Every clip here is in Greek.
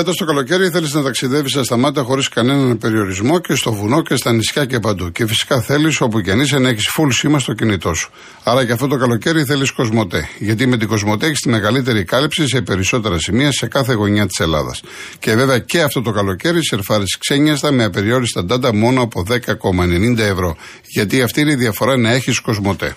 Φέτος το καλοκαίρι θέλεις να ταξιδεύεις στα μάτια χωρίς κανέναν περιορισμό και στο βουνό και στα νησιά και παντού. Και φυσικά θέλεις όπου και αν είσαι να έχεις full σήμα στο κινητό σου. Άρα και αυτό το καλοκαίρι θέλεις Κοσμοτέ. Γιατί με την Κοσμοτέ έχεις τη μεγαλύτερη κάλυψη σε περισσότερα σημεία σε κάθε γωνιά της Ελλάδας. Και βέβαια και αυτό το καλοκαίρι σερφάρεις ξένιαστα με απεριόριστα ντάντα μόνο από 10,90 ευρώ. Γιατί αυτή είναι η διαφορά να έχεις Κοσμοτέ.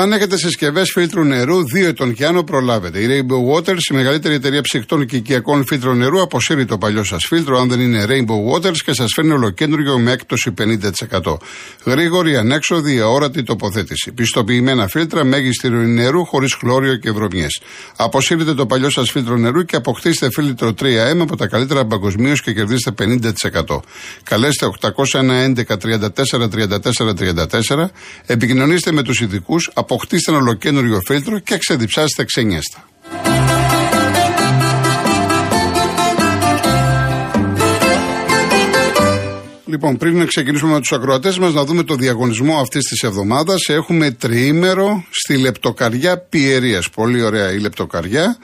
Αν έχετε συσκευές φίλτρου νερού 2 ετών και άνω, προλάβετε. Η Rainbow Waters, η μεγαλύτερη εταιρεία ψυχτών και οικιακών φίλτρων νερού, αποσύρει το παλιό σας φίλτρο, αν δεν είναι Rainbow Waters, και σας φέρνει ολοκέντριο με έκπτωση 50%. Γρήγορη, ανέξοδη, αόρατη τοποθέτηση. Πιστοποιημένα φίλτρα, μέγιστη ροή νερού, χωρίς χλώριο και βρωμιές. Αποσύρετε το παλιό σας φίλτρο νερού και αποκτήστε φίλτρο 3M από τα καλύτερα παγκοσμίως και κερδίστε 50%. Καλέστε 801 11 34 34 34, επικοινωνήστε με τους ειδικούς, αποκτήστε ένα ολοκένουργιο φίλτρο και ξεδιψάστε ξενιέστα. Λοιπόν, πριν να ξεκινήσουμε με τους ακροατές μας, να δούμε το διαγωνισμό αυτής της εβδομάδας. Έχουμε τριήμερο στη λεπτοκαριά Πιερίας. Πολύ ωραία η λεπτοκαριά.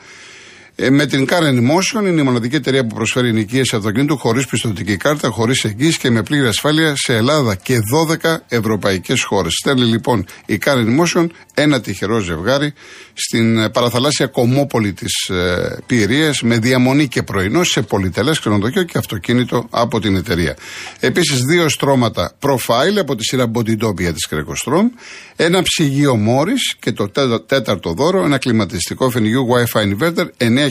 Ε, με την Car Motion είναι η μοναδική εταιρεία που προσφέρει νοικίες αυτοκίνητου χωρίς πιστοτική κάρτα, χωρίς εγγύηση και με πλήρη ασφάλεια σε Ελλάδα και 12 ευρωπαϊκές χώρες. Στέλνει λοιπόν η Car Motion ένα τυχερό ζευγάρι στην ε, παραθαλάσσια κομμόπολη της ε, Πιερία με διαμονή και πρωινό σε πολυτελές ξενοδοχείο και αυτοκίνητο από την εταιρεία. Επίσης, δύο στρώματα profile από τη σειρά Bodytopia τη Κρεκοστρόμ, ένα ψυγείο Μόρι και το τέταρτο δώρο, ένα κλιματιστικό φενιγιού Wi-Fi inverter 9.000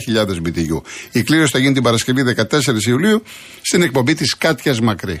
BTU. Η κλήρωση θα γίνει την Παρασκευή 14 Ιουλίου στην εκπομπή της Κάτιας Μακρύ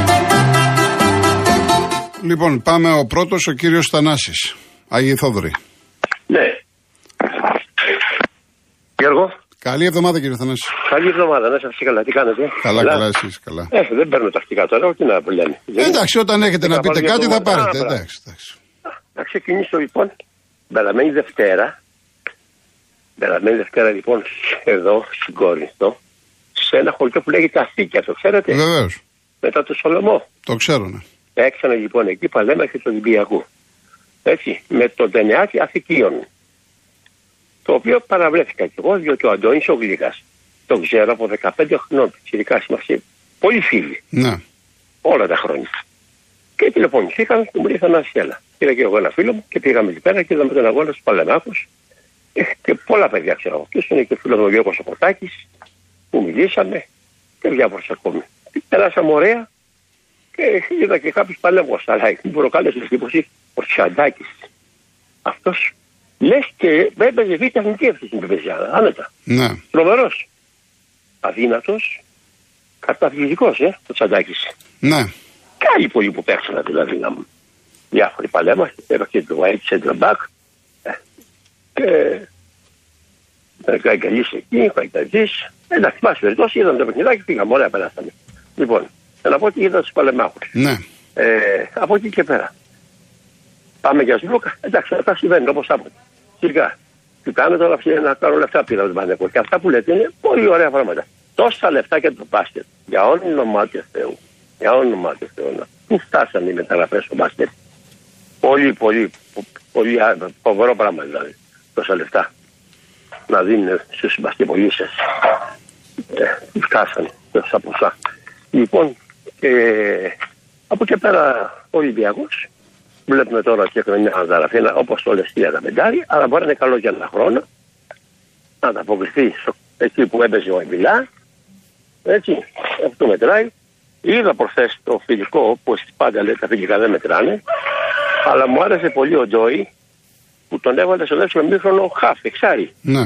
Λοιπόν, πάμε ο πρώτος, ο κύριος Θανάσης. Άγιοι Θόδωρη. Ναι. Γιώργο. Καλή εβδομάδα, κύριε Θανάση. Καλή εβδομάδα, να σας καλά, τι κάνετε; Καλά, καλά, εσείς καλά. Ε, δεν παίρνω τακτικά τώρα, όχι να λένε. Ε, εντάξει, όταν έχετε να πείτε κάτι θα πάρετε. Εντάξει, εντάξει. Να ξεκινήσω λοιπόν. Μπελαμένη Δευτέρα. Μπελαμένη Δευτέρα λοιπόν εδώ στην Κόρινθο. Σε ένα χωριό που λέγεται Αθήκια, το ξέρετε; Βεβαίως. Μετά το Σολομό. Το ξέρω, ναι. Έξανα λοιπόν εκεί παλέμαχε του Ολυμπιακού. Έτσι, με τον Τενεάτη Αθηκίων. Το οποίο παραβλέφθηκα κι εγώ, διότι ο Αντώνης ο Γλίγας, τον ξέρω από 15 χρονών, ειδικά είμαστε πολύ φίλοι. Ναι. Όλα τα χρόνια. Και τηλεφωνηθήκαμε και μου λέει να έλα. Πήρα και εγώ ένα φίλο μου και πήγαμε εκεί πέρα και είδαμε τον αγώνα στους Παλεμάχους. Και πολλά παιδιά ξέρω εγώ. Και είναι και φίλος μου ο Γιώργος που μιλήσαμε και διάφορε ακόμη. Περάσαμε ωραία και είδα και κάποιους παλέμου αλλά μου προκάλεσε εντύπωση ο Τσαντάκη. Αυτός λες και έπαιζε β' εθνική αυτή την παιδιά. Άνετα. Ναι. Τρομερός. Αδύνατος. Καταφυγικό, ε, ο Τσαντάκη. Ναι. Και άλλοι πολλοί που παίξαν δηλαδή να μου. Διάφοροι παλέμα, έπαιξε το White Center Back. Και. Μερικά εγκαλίσει εκεί, φαϊταζή. Εντάξει, πάση περιπτώσει, είδαμε το παιχνιδάκι, πήγαμε, ωραία περάσαμε. Λοιπόν, να πω ότι είδα τους παλεμάχους. Ναι. Ε, από εκεί και πέρα. Πάμε για σλούκα. Εντάξει, αυτά συμβαίνουν όπως άποτε. Σιγά. Τι κάνω τώρα αυτή να κάνω λεφτά πήρα τον Πανεπό. Και αυτά που λέτε είναι πολύ ωραία πράγματα. Τόσα λεφτά για το μπάσκετ. Για όνομα του Θεού. Για όνομα του Θεού. Πού φτάσανε οι μεταγραφές στο μπάσκετ. Πολύ, πολύ, πολύ φοβερό πράγμα δηλαδή. Τόσα λεφτά. Να δίνουν στους μπασκετπολίστε. Ε, φτάσανε τόσα ποσά. Λοιπόν, και από εκεί πέρα ο Ολυμπιακός. Βλέπουμε τώρα και χρονιά Ανδαραφίνα όπως το λες τα πεντάρι, αλλά μπορεί να είναι καλό για ένα χρόνο να ανταποκριθεί εκεί που έπαιζε ο Εμιλά. Έτσι, αυτό μετράει. Είδα προχθές το φιλικό, όπω πάντα λέει τα φιλικά δεν μετράνε. Αλλά μου άρεσε πολύ ο Τζόι που τον έβαλε στο δεύτερο μήχρονο χαφ, εξάρι. Ναι.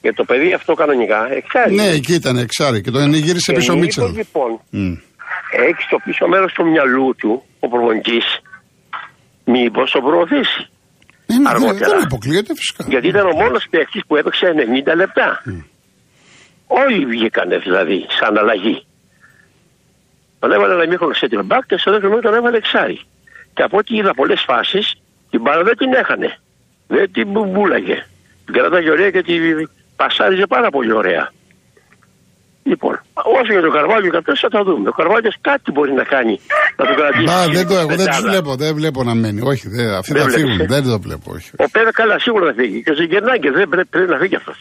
Και το παιδί αυτό κανονικά εξάρι. Ναι, εκεί ήταν εξάρι και τον γύρισε πίσω ο Μίτσελ. Λοιπόν, mm έχει στο πίσω μέρο του μυαλού του ο προπονητή μήπω το προωθήσει. Ε, ναι, αργότερα. δεν αποκλείεται φυσικά. Γιατί ήταν ο μόνο παίκτη που έπαιξε 90 λεπτά. Όλοι βγήκανε δηλαδή σαν αλλαγή. Τον έβαλε ένα μήχρονο σε την μπακ και στο δεύτερο μήχρονο τον έβαλε εξάρι. Και από ό,τι είδα πολλέ φάσει, την μπάλα δεν την έχανε. Δεν την μπουμπούλαγε. Την κρατάγε ωραία και την πασάριζε πάρα πολύ ωραία. Λοιπόν, όσο για τον Καρβάλιο κάποιο θα τα δούμε. Ο Καρβάλιο κάτι μπορεί να κάνει να το κρατήσει. Μα δεν το έχω, δεν πεντάδα. του βλέπω, δεν βλέπω να μένει. Όχι, δεν, αυτοί Δεν θα βλέπεις, φύγουν. ε; Δεν το βλέπω, όχι. Ο Πέρα καλά σίγουρα θα φύγει. Και ο Ζιγκερνάγκε δεν πρέπει, πρέπει να φύγει αυτός.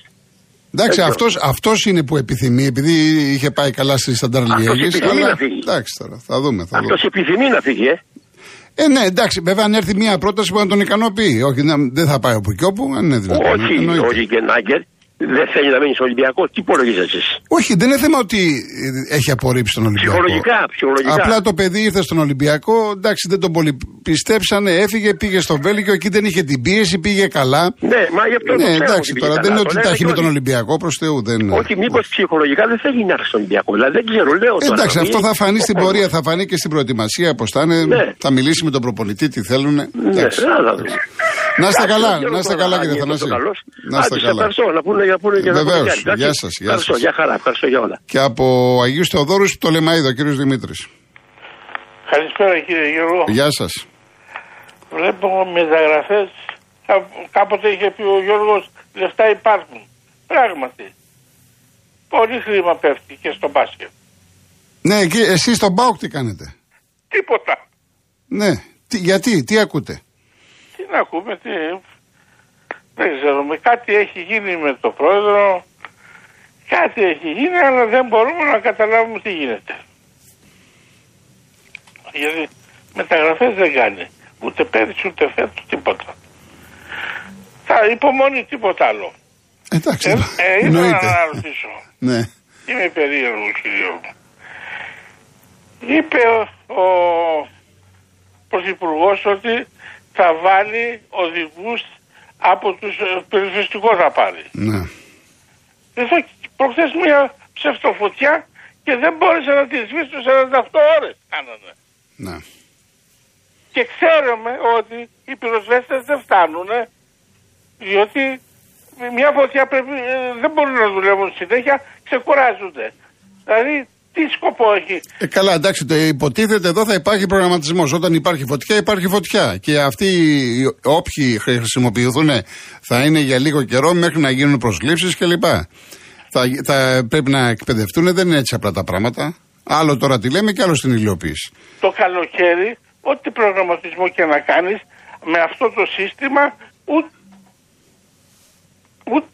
Εντάξει, Έτσι. αυτός, αυτός είναι που επιθυμεί, επειδή είχε πάει καλά στη Στανταρ Αυτός Λιέγης, επιθυμεί αλλά να φύγει. εντάξει τώρα, θα δούμε. Θα Αυτός δούμε. επιθυμεί να φύγει, ε; Ε, ναι, εντάξει, βέβαια αν έρθει μια πρόταση που να τον ικανοποιεί. Όχι, να, δεν θα πάει όπου και όπου, αν είναι δυνατόν. Όχι, εννοείται. ο Ζιγκερνάγκε δεν θέλει να μείνεις στο Ολυμπιακός. Τι υπολογίζει εσεί. Όχι, δεν είναι θέμα ότι ε, έχει απορρίψει τον Ολυμπιακό. Ψυχολογικά, ψυχολογικά. Απλά το παιδί ήρθε στον Ολυμπιακό, εντάξει, δεν τον πολύ πιστέψανε, έφυγε, πήγε στο Βέλγιο, εκεί δεν είχε την πίεση, πήγε καλά. Ναι, μα γι' αυτό το Ναι, ξέρω εντάξει, ότι τώρα πήγε δεν είναι καλά. ότι Το τα λένε έχει με και τον όλοι. Ολυμπιακό, προς Θεού. Δεν... Όχι, μήπως ψυχολογικά δεν θέλει να έρθει στον Ολυμπιακό. Δηλαδή δεν ξέρω, λέω τώρα. Εντάξει, να αυτό μην- θα φανεί στην ο πορεία, κόσμος. θα φανεί και στην προετοιμασία πώς θα είναι. Ναι. Θα μιλήσει με τον προπονητή, τι θέλουν. Ναι, Εντάξει. να δούμε. Να είστε Εντάξει, καλά, δεν ξέρω να είστε τώρα καλά αν κύριε είναι Θανάση. τόσο καλός. Να είστε Άντε, σε καλά. Ευχαριστώ, να πούνε για πούνε και να Βεβαίως. πούνε κάτι. Γεια Εντάξει. σας, γεια Ευχαριστώ, σας. για χαρά, ευχαριστώ για όλα. Και από Αγίου Θεοδόρους το Λεμαίδο, κύριος Δημήτρης. Καλησπέρα κύριε Γιώργο. Γεια σας. Βλέπω μεταγραφές. Κάποτε είχε πει ο Γιώργος λεφτά υπάρχουν. Πράγματι. Πολύ χρήμα πέφτει και στο μπάσκετ. Ναι, και εσείς στον Μπάουκ τι κάνετε; Τίποτα. Ναι, τι, γιατί, τι ακούτε; Τι να ακούμε, τι. Δεν ξέρω, με κάτι έχει γίνει με το πρόεδρο. Κάτι έχει γίνει, αλλά δεν μπορούμε να καταλάβουμε τι γίνεται. Γιατί μεταγραφές δεν κάνει. Ούτε πέρυσι ούτε φέτος τίποτα. Θα υπομονή τίποτα άλλο. Εντάξει, Ε, ε, ήθελα εννοείται. να ρωτήσω. Ναι. Είμαι περίεργος κύριο μου. Είπε ο, ο Πρωθυπουργός ότι θα βάλει οδηγούς από τους ε, περιοριστικούς να πάρεις. ναι. Εδώ προχθές μια ψευτοφωτιά και δεν μπόρεσε να τη σβήσει 48 ώρες κάνανε. ναι. Και ξέρουμε ότι οι πυροσβέστες δεν φτάνουν διότι μια φωτιά πρέπει, ε, δεν μπορούν να δουλεύουν συνέχεια, ξεκουράζονται. Δηλαδή τι σκοπό έχει; Ε, καλά, εντάξει, το υποτίθεται εδώ θα υπάρχει προγραμματισμός. Όταν υπάρχει φωτιά, υπάρχει φωτιά. Και αυτοί οι όποιοι χρησιμοποιηθούν θα είναι για λίγο καιρό μέχρι να γίνουν προσλήψεις κλπ. Θα, θα πρέπει να εκπαιδευτούν, δεν είναι έτσι απλά τα πράγματα. Άλλο τώρα τι λέμε και άλλο στην υλοποίηση. Το καλοκαίρι, ό,τι προγραμματισμό και να κάνεις με αυτό το σύστημα, ούτε... Ούτε,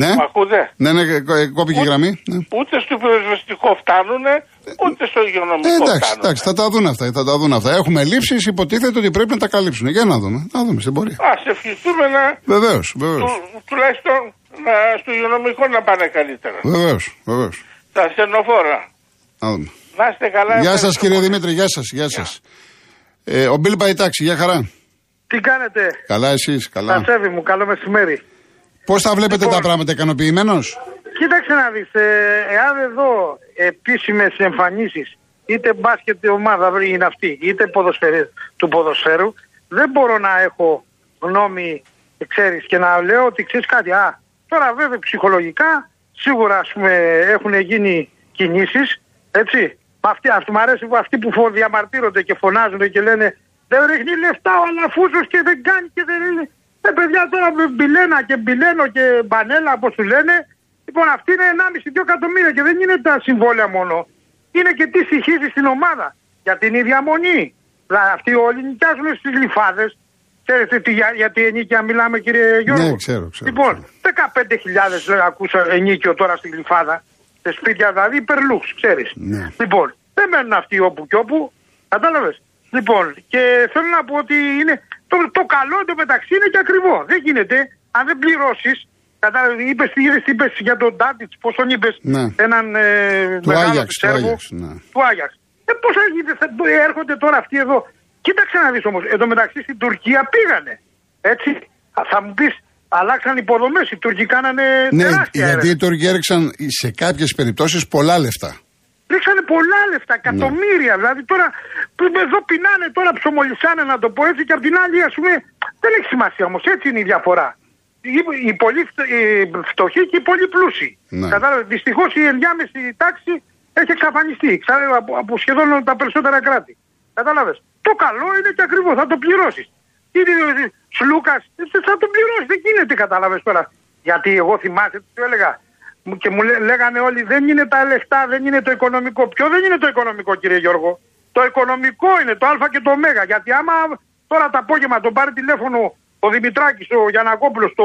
Ναι, μ' ακούτε; ναι, ναι, κο- κόπηκε η γραμμή. Ναι. Ούτε στο πυροσβεστικό φτάνουν, ούτε στο Ε, υγειονομικό εντάξει, φτάνουν. εντάξει, θα τα δουν αυτά. Θα τα δουν αυτά. Έχουμε λήψεις, υποτίθεται ότι πρέπει να τα καλύψουν. Για να δούμε. Να δούμε στην πορεία. Ας ευχηθούμε να, Βεβαίως, βεβαίως. του, τουλάχιστον να, στο υγειονομικό να πάνε καλύτερα. Βεβαίως, βεβαίως. Τα στενοφόρα. Να δούμε. Να είστε καλά. Γεια σας ευχαριστώ κύριε πολύ. Δημήτρη, γεια σας. Γεια σας. Ε, ο Μπίλ πάει τάξη, γεια χαρά. Τι κάνετε, Καλά, εσείς, καλά. Ασέβη μου, καλό μεσημέρι. Πώς θα βλέπετε Λοιπόν. τα πράγματα, ικανοποιημένος; Κοίταξε να δεις, ε, εάν εδώ επίσημες εμφανίσεις, είτε μπάσκετ η ομάδα είναι αυτή, είτε ποδοσφαιρι- του ποδοσφαίρου, δεν μπορώ να έχω γνώμη, ξέρεις, και να λέω ότι ξέρεις κάτι. Α, τώρα βέβαια ψυχολογικά, σίγουρα ας πούμε έχουν γίνει κινήσεις, έτσι. Μα Αυτοί, αυτοί, μ' αρέσει που αυτοί που φο- διαμαρτύρονται και φωνάζουν και λένε δεν ρίχνει λεφτά ο Αλαφούζος και δεν κάνει και δεν είναι. Ε, παιδιά τώρα με μπιλένα και μπιλένο και μπανέλα όπως τους λένε. Λοιπόν αυτή είναι 1,5-2 εκατομμύρια και δεν είναι τα συμβόλαια μόνο. Είναι και τι στοιχίζει στην ομάδα. Για την ίδια μονή. Δηλαδή αυτοί όλοι νοικιάζουν στις γλυφάδες. Ξέρετε τι, για, γιατί ενίκια μιλάμε κύριε Γιώργο; Ναι, ξέρω, ξέρω. Λοιπόν, 15.000 λέω, ακούσα ενίκιο τώρα στην γλυφάδα. Σε σπίτια δηλαδή υπερλούξ, ξέρεις. Ναι. Λοιπόν, δεν μένουν αυτοί όπου και όπου. Κατάλαβες; Λοιπόν, και θέλω να πω ότι είναι το, το καλό εντωμεταξύ είναι και ακριβό. Δεν γίνεται αν δεν πληρώσεις. Κατάλαβες, είπες τι είδες, τι είπες για τον Ντάντιτ, πώ τον είπες, Ναι. έναν ε, Του μεγάλο Άγιαξ, του Σέρβο. Άγιαξ, ναι. Του Άγιαξ. Ε, πώς θα γίνεται, θα, έρχονται τώρα αυτοί εδώ. Κοίταξε να δεις όμως, εντωμεταξύ στην Τουρκία πήγανε. Έτσι. Θα μου πεις, αλλάξαν υποδομές. Οι Τούρκοι κάνανε Ναι, τεράστια γιατί οι έρευνα. Τούρκοι έριξαν σε κάποιες περιπτώσεις πολλά λεφτά. Ρίξανε πολλά λεφτά, εκατομμύρια. Δηλαδή τώρα που εδώ πεινάνε, τώρα ψωμολισάνε να το πω έτσι και απ' την άλλη ας πούμε δεν έχει σημασία όμως. Έτσι είναι η διαφορά. Οι, οι πολύ φτω- οι φτωχοί και οι πολύ πλούσιοι. Ναι. Κατάλαβες. Δυστυχώς η ενδιάμεση τάξη έχει εξαφανιστεί ξα- από, από σχεδόν τα περισσότερα κράτη. Κατάλαβες. Το καλό είναι και ακριβώς, θα το πληρώσεις. Σλούκας, θα το πληρώσεις. Δεν γίνεται, κατάλαβες τώρα. Γιατί εγώ θυμάσαι τι σου έλεγα. Μου- Και μου λέ- λέγανε όλοι δεν είναι τα λεφτά, δεν είναι το οικονομικό. Ποιο δεν είναι το οικονομικό, κύριε Γιώργο; Το οικονομικό είναι το Α και το Ω. Γιατί άμα τώρα το απόγευμα τον πάρει τηλέφωνο ο Δημητράκης, ο Γιανακόπουλος, το,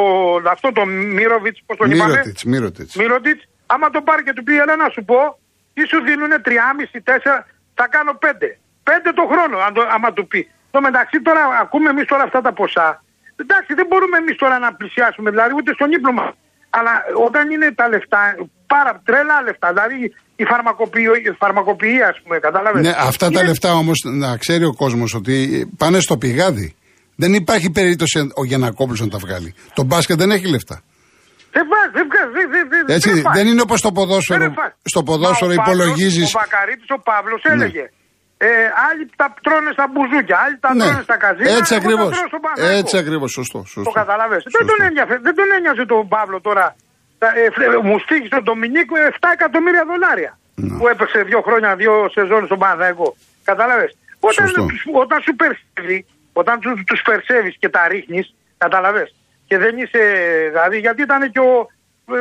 αυτό το Μύροβιτ, πώς τον είπαμε; Μύρωτιτς, Μύρωτιτς. Μύρωτιτς, άμα τον πάρει και του πει, έλα να σου πω, τι σου δίνουν 3,5-4, θα κάνω 5. 5 το χρόνο, αν το, άμα του πει. Το μεταξύ τώρα, ακούμε εμείς τώρα αυτά τα ποσά. Εντάξει, δεν μπορούμε εμείς τώρα να πλησιάσουμε, δηλαδή ούτε στον ύπνο μας. Αλλά όταν είναι τα λεφτά, πάρα τρελά λεφτά, δηλαδή η φαρμακοποιία, η φαρμακοποιία ας πούμε, κατάλαβες; Ναι, αυτά τα λεφτά όμως να ξέρει ο κόσμος ότι πάνε στο πηγάδι. Δεν υπάρχει περίπτωση ο Γιανακόπουλος να τα βγάλει. Το μπάσκετ δεν έχει λεφτά. Δεν βάζει, δεν βγάζει, δεν, δεν, δεν, Έτσι, δεν, δεν είναι όπως το Δεν ποδόσφαιρο. φας. Στο ποδόσφαιρο Μα ο Παύλος- υπολογίζει. Ο Βακαρίτης, ο Παύλος έλεγε. Ε, άλλοι τα τρώνε στα μπουζούκια, άλλοι τα Ναι, τρώνε στα καζίνα. έτσι εγώ τα ακριβώς. τρώω στον Παναθηναϊκό. Έτσι ακριβώς, σωστό. Το σωστό. καταλαβαίνεις. Δεν Σωστό. τον, ένοιαζε, δεν τον ένοιαζε τον Παύλο τώρα. Τα- ε, φε- μου στήχησε τον Ντομινίκ 7 εκατομμύρια δολάρια. Ναι. Που έπαιξε δύο χρόνια, δύο σεζόν στον Παναθηναϊκό. Καταλαβες. Όταν, Σωστό. τους- όταν σου περσεύει, όταν τους, τους περσεύεις και τα ρίχνεις, καταλαβες. Και δεν είσαι, δηλαδή γιατί ήταν και ο,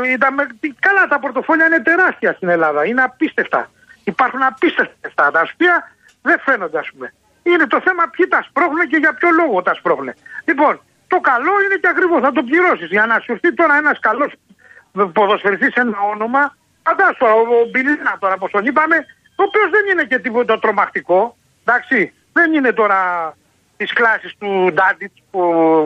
ε, ήταν με, τι- καλά τα πορτοφόλια είναι τεράστια στην Ελλάδα, είναι απίστευτα. Υπάρχουν απίστευτα λεφτά, τα οποία δεν φαίνονται ας πούμε. Είναι το θέμα ποιοι τα σπρώχνουν και για ποιο λόγο τα σπρώχνουν. Λοιπόν, το καλό είναι και ακριβώς θα το πληρώσεις. Για να σου έρθει τώρα ένας καλός ποδοσφαιριστής σε ένα όνομα, φαντάσου τώρα, ο ο Μπιλίνα τώρα, όπως τον είπαμε, ο οποίος δεν είναι και τίποτα τρομακτικό. Εντάξει, δεν είναι τώρα της κλάσης του Ντάντιτς που,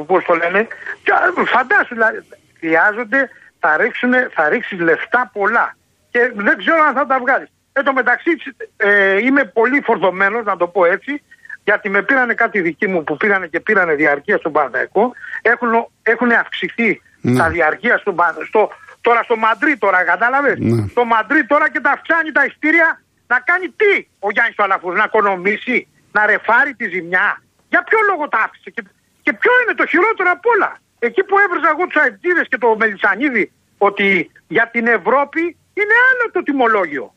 πώς το λένε. Και, α, Φαντάσου, δηλαδή, χρειάζονται, θα, ρίξουν, θα ρίξεις λεφτά πολλά. Και δεν ξέρω αν θα τα βγάλεις. Εν τω μεταξύ, ε, είμαι πολύ φορδωμένο, να το πω έτσι, γιατί με πήρανε κάτι δικοί μου που πήγανε και πήρανε διαρκεία στον Παναθηναϊκό. Έχουν, έχουν αυξηθεί Ναι. τα διαρκεία στον Παναθηναϊκό. Στο, τώρα στο Μαντρί τώρα, κατάλαβες; Ναι. Στο Μαντρί τώρα και τα αυξάνει τα ειστήρια να κάνει τι ο Γιάννης του Αλαφούρ, να οικονομήσει, να ρεφάρει τη ζημιά. Για ποιο λόγο τα άφησε. Και, και ποιο είναι το χειρότερο απ' όλα; Εκεί που έβριζα εγώ τους αεκτήρε και το Μελισανίδη ότι για την Ευρώπη είναι άλλο το τιμολόγιο.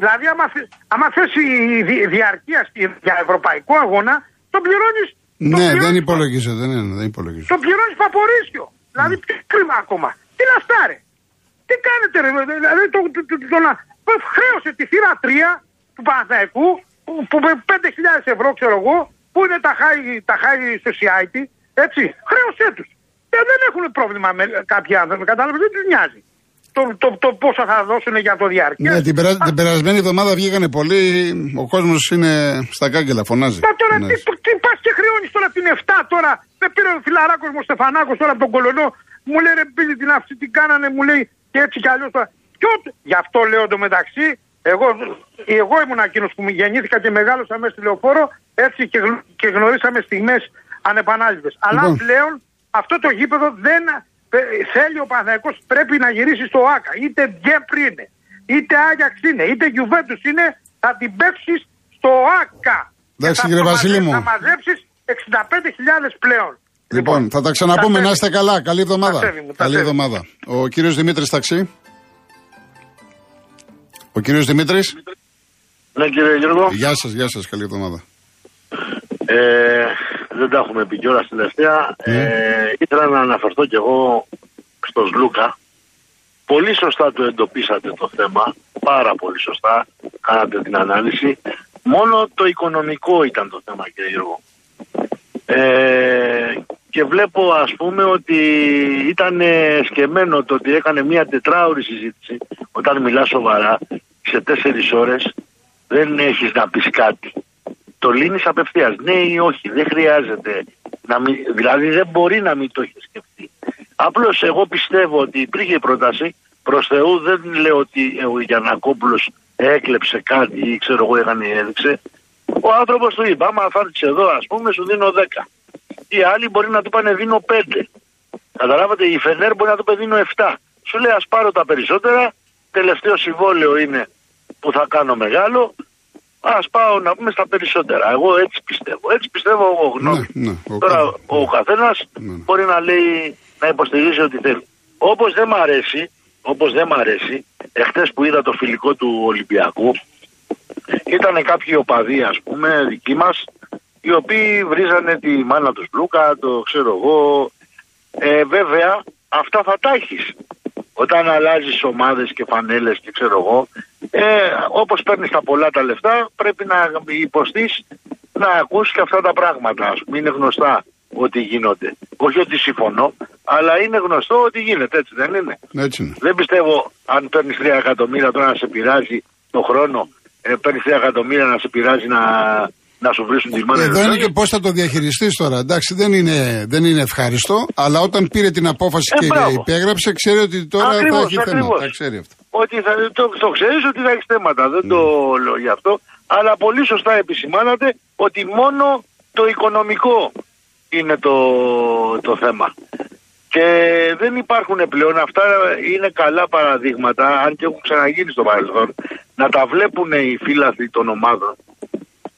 Δηλαδή, άμα, θε- άμα θες η δι- διαρκεία στη- για ευρωπαϊκό αγώνα, τον πληρώνει. Ναι, δεν υπολογίζεται. Ναι, ναι, δεν υπολογίζεται. Το πληρώνεις παπορίσιο. Δηλαδή, Ναι. τι κρίμα ακόμα. Τι να αυτά, ρε. Τι κάνετε, ρε. Δηλαδή, το, το, το, το, να- που χρέωσε τη θύρα 3 του Παναθαϊκού, που, που με 5.000 ευρώ, ξέρω εγώ, που είναι τα high, τα high society, έτσι. Χρέωσέ τους. Και δεν έχουν πρόβλημα με κάποιοι άνθρωποι. Κατάλαβες, δεν τους νοιάζει. Το, το, το, πόσα θα δώσουν για το διάρκεια. Ναι, την, περα... την περασμένη εβδομάδα βγήκανε πολλοί. Ο κόσμος είναι στα κάγκελα, φωνάζει. Μα τώρα Ναι. τι, τι πας και χρεώνεις τώρα την 7 τώρα; Με πήρε ο φιλαράκος μου ο Στεφανάκος τώρα από τον Κολονό. Μου λέει ρε πίλη την αυτή την κάνανε, μου λέει και έτσι κι αλλιώς τώρα. Ποιο, γι' αυτό λέω το μεταξύ, εγώ, εγώ ήμουν εκείνος που μου γεννήθηκα και μεγάλωσα μέσα στη λεωφόρο έτσι και, γνω- και γνωρίσαμε στιγμές ανεπανάληπτες. Αλλά Λοιπόν. πλέον αυτό το γήπεδο δεν ε, θέλει ο Παναθηναϊκός πρέπει να γυρίσει στο ΆΚΑ. Είτε Γκέμπρ είναι, είτε Άγιαξ είναι, είτε Γιουβέντους είναι, θα την παίξει στο ΆΚΑ. Εντάξει, Και θα κύριε μαζε- Βασίλη μου. Θα μαζέψεις 65.000 πλέον. Λοιπόν, θα τα ξαναπούμε. τα Να είστε καλά. Καλή εβδομάδα. Τα σέβη μου, τα Καλή σέβη. εβδομάδα. Ο κύριος Δημήτρης Ταξί. Ο κύριος Δημήτρης. Ναι κύριε Γιώργο, Γεια σας, γεια σας. Καλή εβδομάδα. Ε, δεν τα έχουμε πει κιόλας τελευταία. Ε, ήθελα να αναφερθώ κι εγώ στο Σλούκα. Πολύ σωστά το εντοπίσατε το θέμα, πάρα πολύ σωστά κάνατε την ανάλυση. Μόνο το οικονομικό ήταν το θέμα κύριε Γιώργο. Ε, και βλέπω ας πούμε ότι ήταν ε, σκεμμένο το ότι έκανε μια τετράωρη συζήτηση όταν μιλάς σοβαρά σε τέσσερις ώρες δεν έχεις να πεις κάτι. Το λύνεις απευθείας. Ναι ή όχι. Δεν χρειάζεται. Να μην, δηλαδή δεν μπορεί να μην το έχεις σκεφτεί. Απλώς εγώ πιστεύω ότι υπήρχε πρόταση. Προς Θεού δεν λέω ότι ο Γιαννακόπουλος έκλεψε κάτι ή ξέρω εγώ έκανε ή έδειξε. Ο άνθρωπος του είπε άμα θα έρθεις εδώ ας πούμε σου δίνω 10. Οι άλλοι μπορεί να του πάνε δίνω 5. Καταλάβατε η Φενέρ μπορεί να του πει δίνω 7. Σου λέει ας πάρω τα περισσότερα. Τελευταίο συμβόλαιο είναι που θα κάνω μεγάλο, ας πάω να πούμε στα περισσότερα. Εγώ έτσι πιστεύω. Έτσι πιστεύω εγώ γνώμη. Ναι, ναι, ο Τώρα καθένας. ο καθένας Ναι, ναι. μπορεί να λέει, να υποστηρίζει ό,τι θέλει. Όπως δεν μ' αρέσει, όπως δεν μ' αρέσει, εχθές που είδα το φιλικό του Ολυμπιακού, ήταν κάποιοι οπαδοί, ας πούμε, δικοί μας, οι οποίοι βρίζανε τη μάνα τους Λούκα, το ξέρω εγώ. Ε, βέβαια, αυτά θα τα έχεις. Όταν αλλάζεις ομάδες και φανέλες και ξέρω εγώ, ε, όπως παίρνεις τα πολλά τα λεφτά, πρέπει να υποστείς να ακούσεις και αυτά τα πράγματα. Α πούμε, είναι γνωστά ότι γίνονται. Όχι ότι συμφωνώ, αλλά είναι γνωστό ότι γίνεται, έτσι δεν είναι; Έτσι είναι. Δεν πιστεύω αν παίρνεις 3 εκατομμύρια τώρα να σε πειράζει το χρόνο, ε, παίρνεις 3 εκατομμύρια να σε πειράζει να, να σου βρίσουν τη μάνα. Εδώ είναι και πώς θα το διαχειριστείς τώρα. Εντάξει, δεν είναι, δεν είναι ευχάριστο, αλλά όταν πήρε την απόφαση Ε, και μπράβο. υπέγραψε, ξέρει ότι τώρα Ακριβώς, θα έχει θέμα. ακριβώς. Τα ξέρει αυτό. Ότι θα, το, το ξέρεις ότι θα έχεις θέματα. Δεν το λέω γι' αυτό. Αλλά πολύ σωστά επισημάνατε ότι μόνο το οικονομικό είναι το, το θέμα. Και δεν υπάρχουν πλέον, αυτά είναι καλά παραδείγματα, αν και έχουν ξαναγίνει στο παρελθόν, να τα βλέπουν οι φίλαθλοι των ομάδων.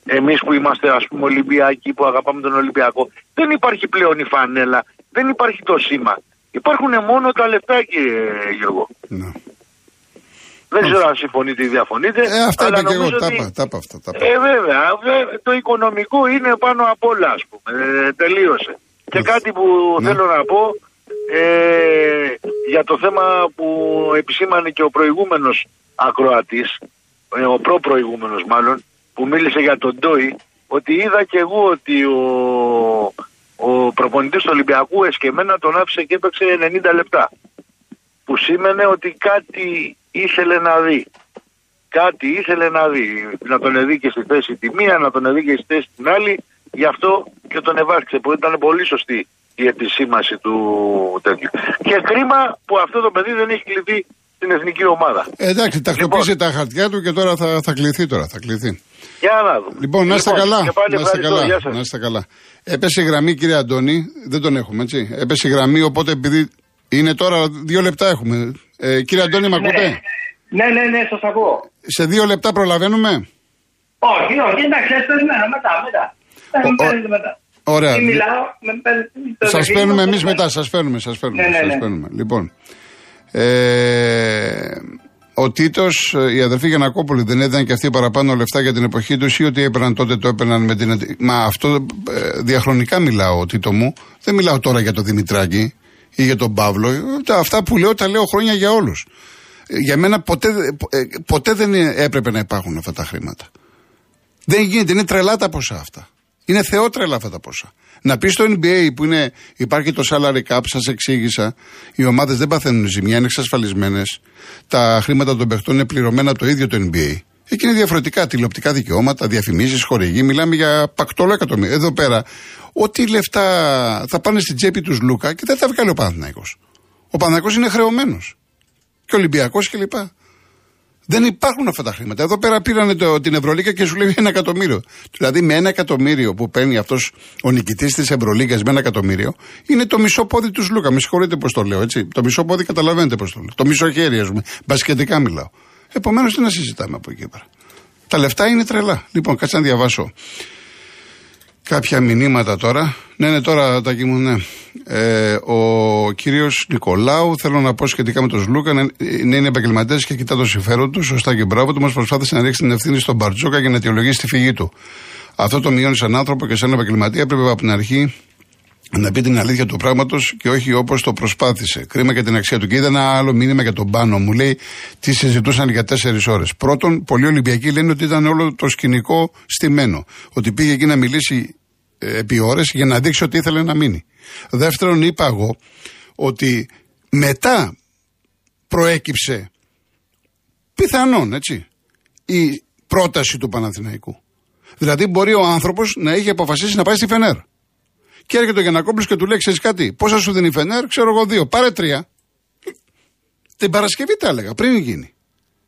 Εμείς που είμαστε, ας πούμε, Ολυμπιακοί, που αγαπάμε τον Ολυμπιακό, δεν υπάρχει πλέον η φανέλα, δεν υπάρχει το σήμα. Υπάρχουν μόνο τα λεφτά, κύριε Γιώργο. Ναι. Δεν ξέρω αν συμφωνείτε ή διαφωνείτε. Ε, αυτά αλλά είπα και εγώ. νομίζω Τα ότι- είπα, τα είπα αυτά. Τα είπα. Ε, βέβαια. βέ- Το οικονομικό είναι πάνω απ' όλα, ας πούμε. Ε, τελείωσε. Και κάτι που Ναι. θέλω να πω ε, για το θέμα που επισήμανε και ο προηγούμενος ακροατής, ε, ο προ-προηγούμενος μάλλον, που μίλησε για τον Ντόι, ότι είδα και εγώ ότι ο, ο προπονητής του Ολυμπιακού εσκεμμένα τον άφησε και έπαιξε 90 λεπτά. Που σήμαινε ότι κάτι ήθελε να δει. Κάτι ήθελε να δει. Να τον δει και στη θέση τη μία, να τον δει και στη θέση την άλλη. Γι' αυτό και τον ευάσκησε που ήταν πολύ σωστή η επισήμαση του τέτοιου. Και κρίμα που αυτό το παιδί δεν έχει κληθεί στην εθνική ομάδα. Ε, εντάξει, τακτοποίησε τα χαρτιά του και τώρα θα, θα κληθεί τώρα. Θα κληθεί. Για να δούμε. Λοιπόν, να είστε καλά. και πάλι Να είστε ευχαριστώ. καλά. Γεια σας. Να είστε καλά. Έπεσε η γραμμή, κύριε Αντώνη. Δεν τον έχουμε, έτσι. Έπεσε η γραμμή, οπότε επειδή είναι τώρα δύο λεπτά έχουμε. Ε, κύριε Αντώνη, με ακούτε; Ναι, ναι, ναι, σας ακούω. Σε δύο λεπτά προλαβαίνουμε; Όχι, όχι, εντάξει, ας περιμένω μετά, μετά. Θα Ο- με ο- παίρνετε μετά. Ωραία. Τι μιλάω, με παίρνετε. το Σας δεχτείτε, παίρνουμε το εμείς παίρνετε. μετά, σας παίρνουμε, σας παίρνουμε. Ναι, ναι, σας ναι. παίρνουμε. Λοιπόν. Ε, ο Τίτος, η αδερφή Γιανακόπολη, δεν έδιναν και αυτοί παραπάνω λεφτά για την εποχή τους ή ότι έπαιρναν τότε το έπαιρναν με την. αντι- Μα αυτό ε, διαχρονικά μιλάω, Τίτο μου. Δεν μιλάω τώρα για τον Δημητράκη ή για τον Παύλο. Ε, τα- Αυτά που λέω τα λέω χρόνια για όλους. Για μένα ποτέ, ε, ποτέ δεν έπρεπε να υπάρχουν αυτά τα χρήματα. Δεν γίνεται, είναι τρελά τα ποσά αυτά. Είναι θεότρελα αυτά τα ποσά. Να πεις στο NBA που είναι, υπάρχει το salary cap, σας εξήγησα, οι ομάδες δεν παθαίνουν ζημιά, είναι εξασφαλισμένες. Τα χρήματα των παιχτών είναι πληρωμένα από το ίδιο το NBA. Εκεί είναι διαφορετικά. Τηλεοπτικά δικαιώματα, διαφημίσεις, χορηγοί. Μιλάμε για πακτόλο εκατομμύρια. Εδώ πέρα, ό,τι λεφτά θα πάνε στην τσέπη τους Λούκα και δεν τα βγάλει ο Παναθηναϊκός. Ο Παναθηναϊκός είναι χρεωμένος. Και ο Ολυμπιακός κλπ. Δεν υπάρχουν αυτά τα χρήματα. Εδώ πέρα πήραν το, την Ευρωλίγα και σου λέει ένα εκατομμύριο. Δηλαδή με ένα εκατομμύριο που παίρνει αυτός ο νικητής της Ευρωλίγα με ένα εκατομμύριο, είναι το μισό πόδι τους Λούκα. Με συγχωρείτε πώς το λέω, έτσι. Το μισό πόδι καταλαβαίνετε πώς το λέω. Το μισό χέρι, ας πούμε. Μπασκετικά μιλάω. Επομένως τι να συζητάμε από εκεί και πέρα. Τα λεφτά είναι τρελά. Λοιπόν, κάτσε να διαβάσω κάποια μηνύματα τώρα. Ναι, ναι, τώρα τα μου, ναι. Ε, ο κύριος Νικολάου, θέλω να πω σχετικά με τον Σλούκα, να να είναι επαγγελματέ και κοιτά το συμφέρον του. Σωστά και μπράβο του. Μας προσπάθησε να ρίξει την ευθύνη στον Μπαρτζόκα για να αιτιολογήσει τη φυγή του. Αυτό το μειώνει σαν άνθρωπο και σαν επαγγελματία. Πρέπει από την αρχή να πει την αλήθεια του πράγματος και όχι όπως το προσπάθησε. Κρίμα και την αξία του. Και είδα ένα άλλο μήνυμα για τον πάνω. Μου λέει τι συζητούσαν για τέσσερις ώρες. Πρώτον, πολλοί Ολυμπιακοί λένε ότι ήταν όλο το σκηνικό στημένο. Ότι πήγε εκεί να μιλήσει ε, επί ώρες για να δείξει ότι ήθελε να μείνει. Δεύτερον, είπα εγώ ότι μετά προέκυψε πιθανόν, έτσι, η πρόταση του Παναθηναϊκού. Δηλαδή μπορεί ο άνθρωπος να είχε αποφασίσει να πάει στη Φενέρ. Και έρχεται ο Γιανακόπουλος και του λέει: Ξέρεις κάτι, πόσα σου δίνει η Φενέρ, ξέρω εγώ δύο. Πάρε τρία. Την Παρασκευή τα έλεγα, πριν γίνει.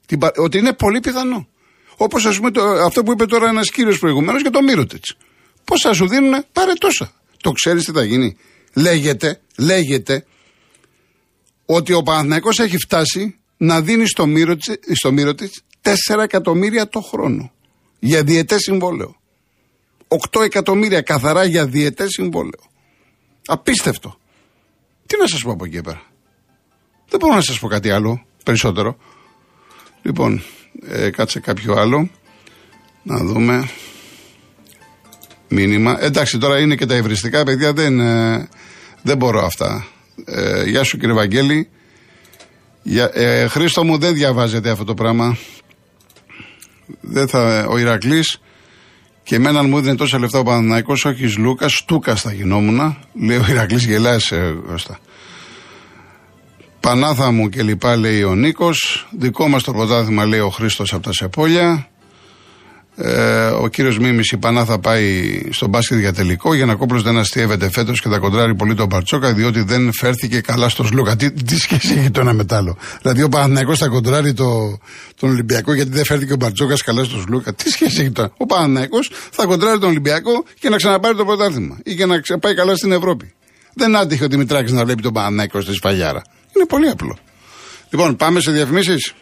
Την, Πα- ότι είναι πολύ πιθανό. Όπως ας πούμε το, αυτό που είπε τώρα ένας κύριος προηγουμένως για το Μύρωτιτς. Πόσα σου δίνουν, πάρε τόσα. Το ξέρεις τι θα γίνει. Λέγεται, λέγεται ότι ο Παναθηναϊκός έχει φτάσει να δίνει στο Μύρωτιτ στο Μύρωτιτς 4 εκατομμύρια το χρόνο για διετέ συμβόλαιο. 8 εκατομμύρια καθαρά για διετέ συμβόλαιο. Απίστευτο. Τι να σας πω από εκεί πέρα; Δεν μπορώ να σας πω κάτι άλλο περισσότερο. Λοιπόν, ε, κάτσε κάποιο άλλο. Να δούμε. Μήνυμα. Εντάξει, τώρα είναι και τα ευριστικά, παιδιά, δεν, ε, δεν μπορώ αυτά. Ε, γεια σου κύριε Βαγγέλη. Για, ε, Χρήστο μου δεν διαβάζεται αυτό το πράγμα. Δεν θα, ο Ηρακλής και εμένα αν μου έδινε τόσα λεφτά ο Παναθηναϊκός, όχι Λούκας, Στούκα θα γινόμουν. Λέει ο Ηρακλής γελάσαι Κώστα. Πανάθα μου και λοιπά λέει ο Νίκος. Δικό μας το πρωτάθλημα λέει ο Χρήστος από τα Σεπόλια. Ε, ο κύριος Μίμης η Πανά θα πάει στον μπάσκετ για τελικό. Για να κόπλο δεν αστείευεται φέτος και θα κοντράρει πολύ τον Παρτσόκα, διότι δεν φέρθηκε καλά στο Σλούκα. Τι, τι σχέση έχει το ένα με άλλο; Δηλαδή ο Παναναναϊκό θα κοντράρει το, τον Ολυμπιακό γιατί δεν φέρθηκε ο Παρτσόκα καλά στο Σλούκα. Τι σχέση έχει το Ο Παναναναϊκό θα κοντράρει τον Ολυμπιακό και να ξαναπάρει το πρωτάθλημα ή και να πάει καλά στην Ευρώπη. Δεν άτυχε ο Δημητράκης να βλέπει τον Παναναναϊκό στη σφαλιάρα. Είναι πολύ απλό. Λοιπόν, πάμε σε διαφημίσεις.